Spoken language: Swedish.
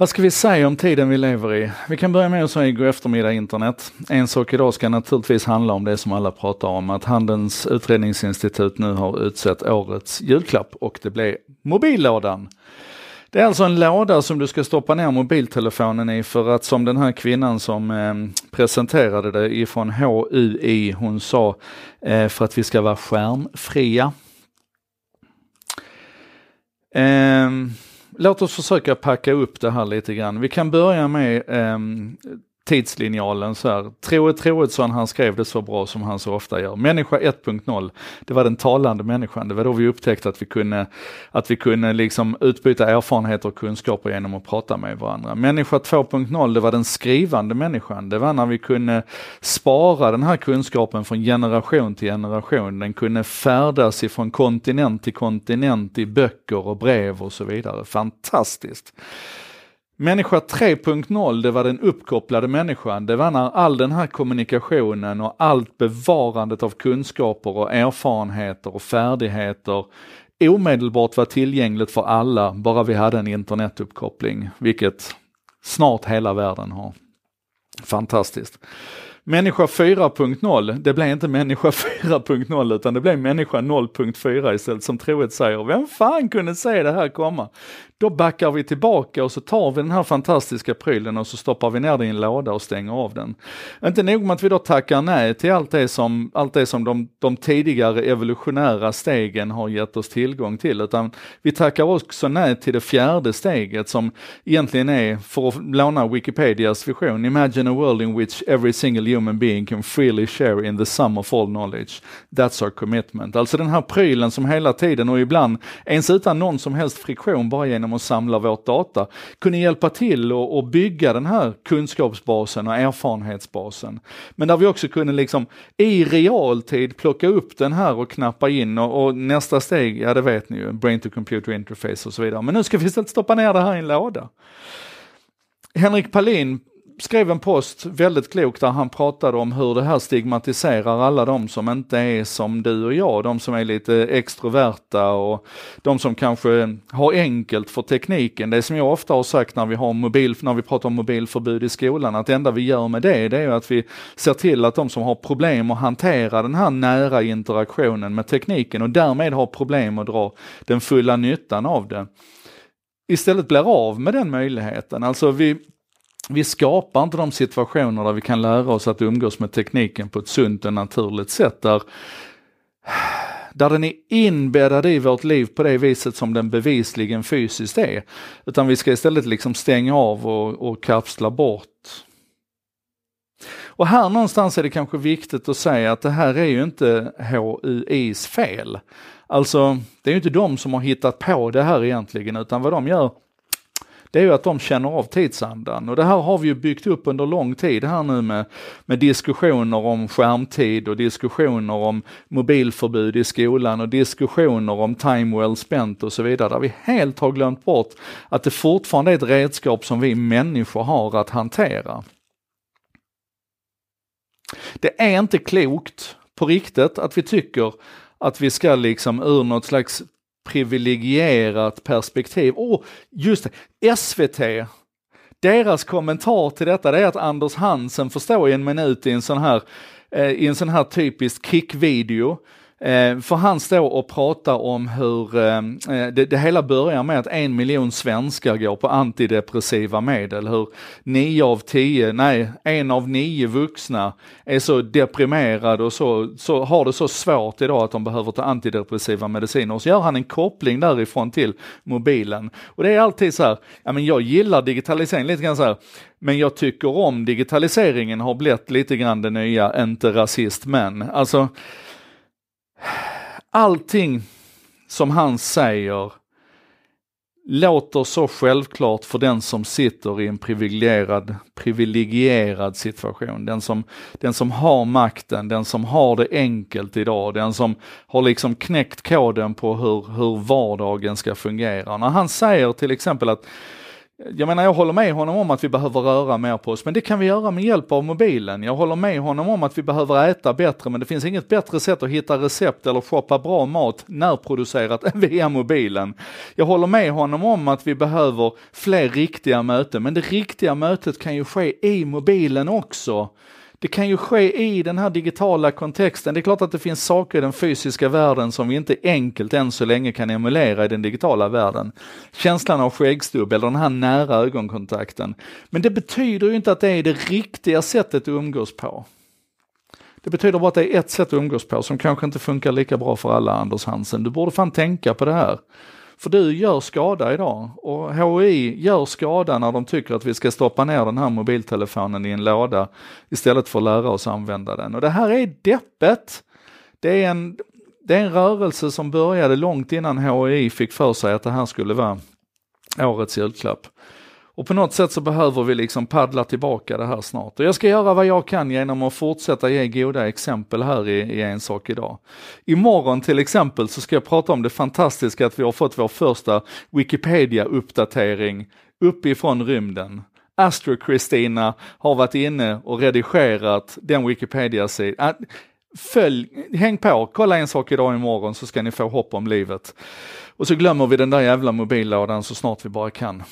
Vad ska vi säga om tiden vi lever i? Vi kan börja med att säga god eftermiddag internet. En sak idag ska naturligtvis handla om det som alla pratar om, att Handelns utredningsinstitut nu har utsett årets julklapp och det blev mobillådan. Det är alltså en låda som du ska stoppa ner mobiltelefonen i för att som den här kvinnan som eh, presenterade det ifrån HUI, hon sa eh, för att vi ska vara skärmfria. Eh, låt oss försöka packa upp det här lite grann. Vi kan börja med ehm, tidslinjalen så här. Troe Troedsson han skrev det så bra som han så ofta gör. Människa 1.0, det var den talande människan. Det var då vi upptäckte att vi kunde, att vi kunde liksom utbyta erfarenheter och kunskaper genom att prata med varandra. Människa 2.0, det var den skrivande människan. Det var när vi kunde spara den här kunskapen från generation till generation. Den kunde färdas ifrån kontinent till kontinent i böcker och brev och så vidare. Fantastiskt. Människa 3.0, det var den uppkopplade människan. Det var när all den här kommunikationen och allt bevarandet av kunskaper och erfarenheter och färdigheter omedelbart var tillgängligt för alla, bara vi hade en internetuppkoppling, vilket snart hela världen har. Fantastiskt. Människa 4.0, det blev inte människa 4.0 utan det blev människa 0.4 istället som troet säger. Vem fan kunde se det här komma? Då backar vi tillbaka och så tar vi den här fantastiska prylen och så stoppar vi ner den i en låda och stänger av den. Inte nog med att vi då tackar nej till allt det som, allt det som de, de tidigare evolutionära stegen har gett oss tillgång till, utan vi tackar också nej till det fjärde steget som egentligen är, för att låna Wikipedias vision, imagine a world in which every single human being can freely share in the sum of all knowledge. That's our commitment. Alltså den här prylen som hela tiden och ibland ens utan någon som helst friktion bara genom att samla vårt data, kunde hjälpa till och, och bygga den här kunskapsbasen och erfarenhetsbasen. Men där vi också kunde liksom i realtid plocka upp den här och knappa in och, och nästa steg, ja det vet ni ju, brain to computer interface och så vidare. Men nu ska vi istället stoppa ner det här i en låda. Henrik Palin skrev en post väldigt klok, där han pratade om hur det här stigmatiserar alla de som inte är som du och jag, de som är lite extroverta och de som kanske har enkelt för tekniken. Det som jag ofta har sagt när vi, har mobil, när vi pratar om mobilförbud i skolan, att det enda vi gör med det, det är att vi ser till att de som har problem att hantera den här nära interaktionen med tekniken och därmed har problem att dra den fulla nyttan av det istället blir av med den möjligheten. Alltså vi vi skapar inte de situationer där vi kan lära oss att umgås med tekniken på ett sunt och naturligt sätt där, där den är inbäddad i vårt liv på det viset som den bevisligen fysiskt är. Utan vi ska istället liksom stänga av och, och kapsla bort. Och här någonstans är det kanske viktigt att säga att det här är ju inte HUIs fel. Alltså, det är ju inte de som har hittat på det här egentligen, utan vad de gör det är ju att de känner av tidsandan. Och det här har vi ju byggt upp under lång tid här nu med, med diskussioner om skärmtid och diskussioner om mobilförbud i skolan och diskussioner om time well spent och så vidare, där vi helt har glömt bort att det fortfarande är ett redskap som vi människor har att hantera. Det är inte klokt på riktigt att vi tycker att vi ska liksom ur något slags privilegierat perspektiv. Och just det, SVT, deras kommentar till detta det är att Anders Hansen får stå i en minut i en sån här, eh, i en sån här typisk kickvideo Eh, för han står och pratar om hur eh, eh, det, det, hela börjar med att en miljon svenskar går på antidepressiva medel. Hur nio av tio, nej, en av nio vuxna är så deprimerade och så, så har det så svårt idag att de behöver ta antidepressiva mediciner. Och så gör han en koppling därifrån till mobilen. Och det är alltid så här, ja men jag gillar digitalisering lite grann så här, men jag tycker om digitaliseringen har blivit lite grann det nya, inte rasist men. Alltså, allting som han säger låter så självklart för den som sitter i en privilegierad, privilegierad situation. Den som, den som har makten, den som har det enkelt idag, den som har liksom knäckt koden på hur, hur vardagen ska fungera. När han säger till exempel att jag menar, jag håller med honom om att vi behöver röra mer på oss, men det kan vi göra med hjälp av mobilen. Jag håller med honom om att vi behöver äta bättre, men det finns inget bättre sätt att hitta recept eller shoppa bra mat närproducerat än via mobilen. Jag håller med honom om att vi behöver fler riktiga möten, men det riktiga mötet kan ju ske i mobilen också. Det kan ju ske i den här digitala kontexten. Det är klart att det finns saker i den fysiska världen som vi inte enkelt än så länge kan emulera i den digitala världen. Känslan av skäggstubb eller den här nära ögonkontakten. Men det betyder ju inte att det är det riktiga sättet att umgås på. Det betyder bara att det är ett sätt att umgås på som kanske inte funkar lika bra för alla, Anders Hansen. Du borde fan tänka på det här. För du gör skada idag och HI gör skada när de tycker att vi ska stoppa ner den här mobiltelefonen i en låda istället för att lära oss använda den. Och det här är deppet. Det är en, det är en rörelse som började långt innan HI fick för sig att det här skulle vara årets julklapp. Och på något sätt så behöver vi liksom paddla tillbaka det här snart. Och jag ska göra vad jag kan genom att fortsätta ge goda exempel här i, i En sak idag. Imorgon till exempel så ska jag prata om det fantastiska att vi har fått vår första Wikipedia-uppdatering uppifrån rymden. Astro Kristina har varit inne och redigerat den Wikipedia-sidan. Äh, följ, häng på, kolla en sak idag imorgon så ska ni få hopp om livet. Och så glömmer vi den där jävla mobillådan så snart vi bara kan.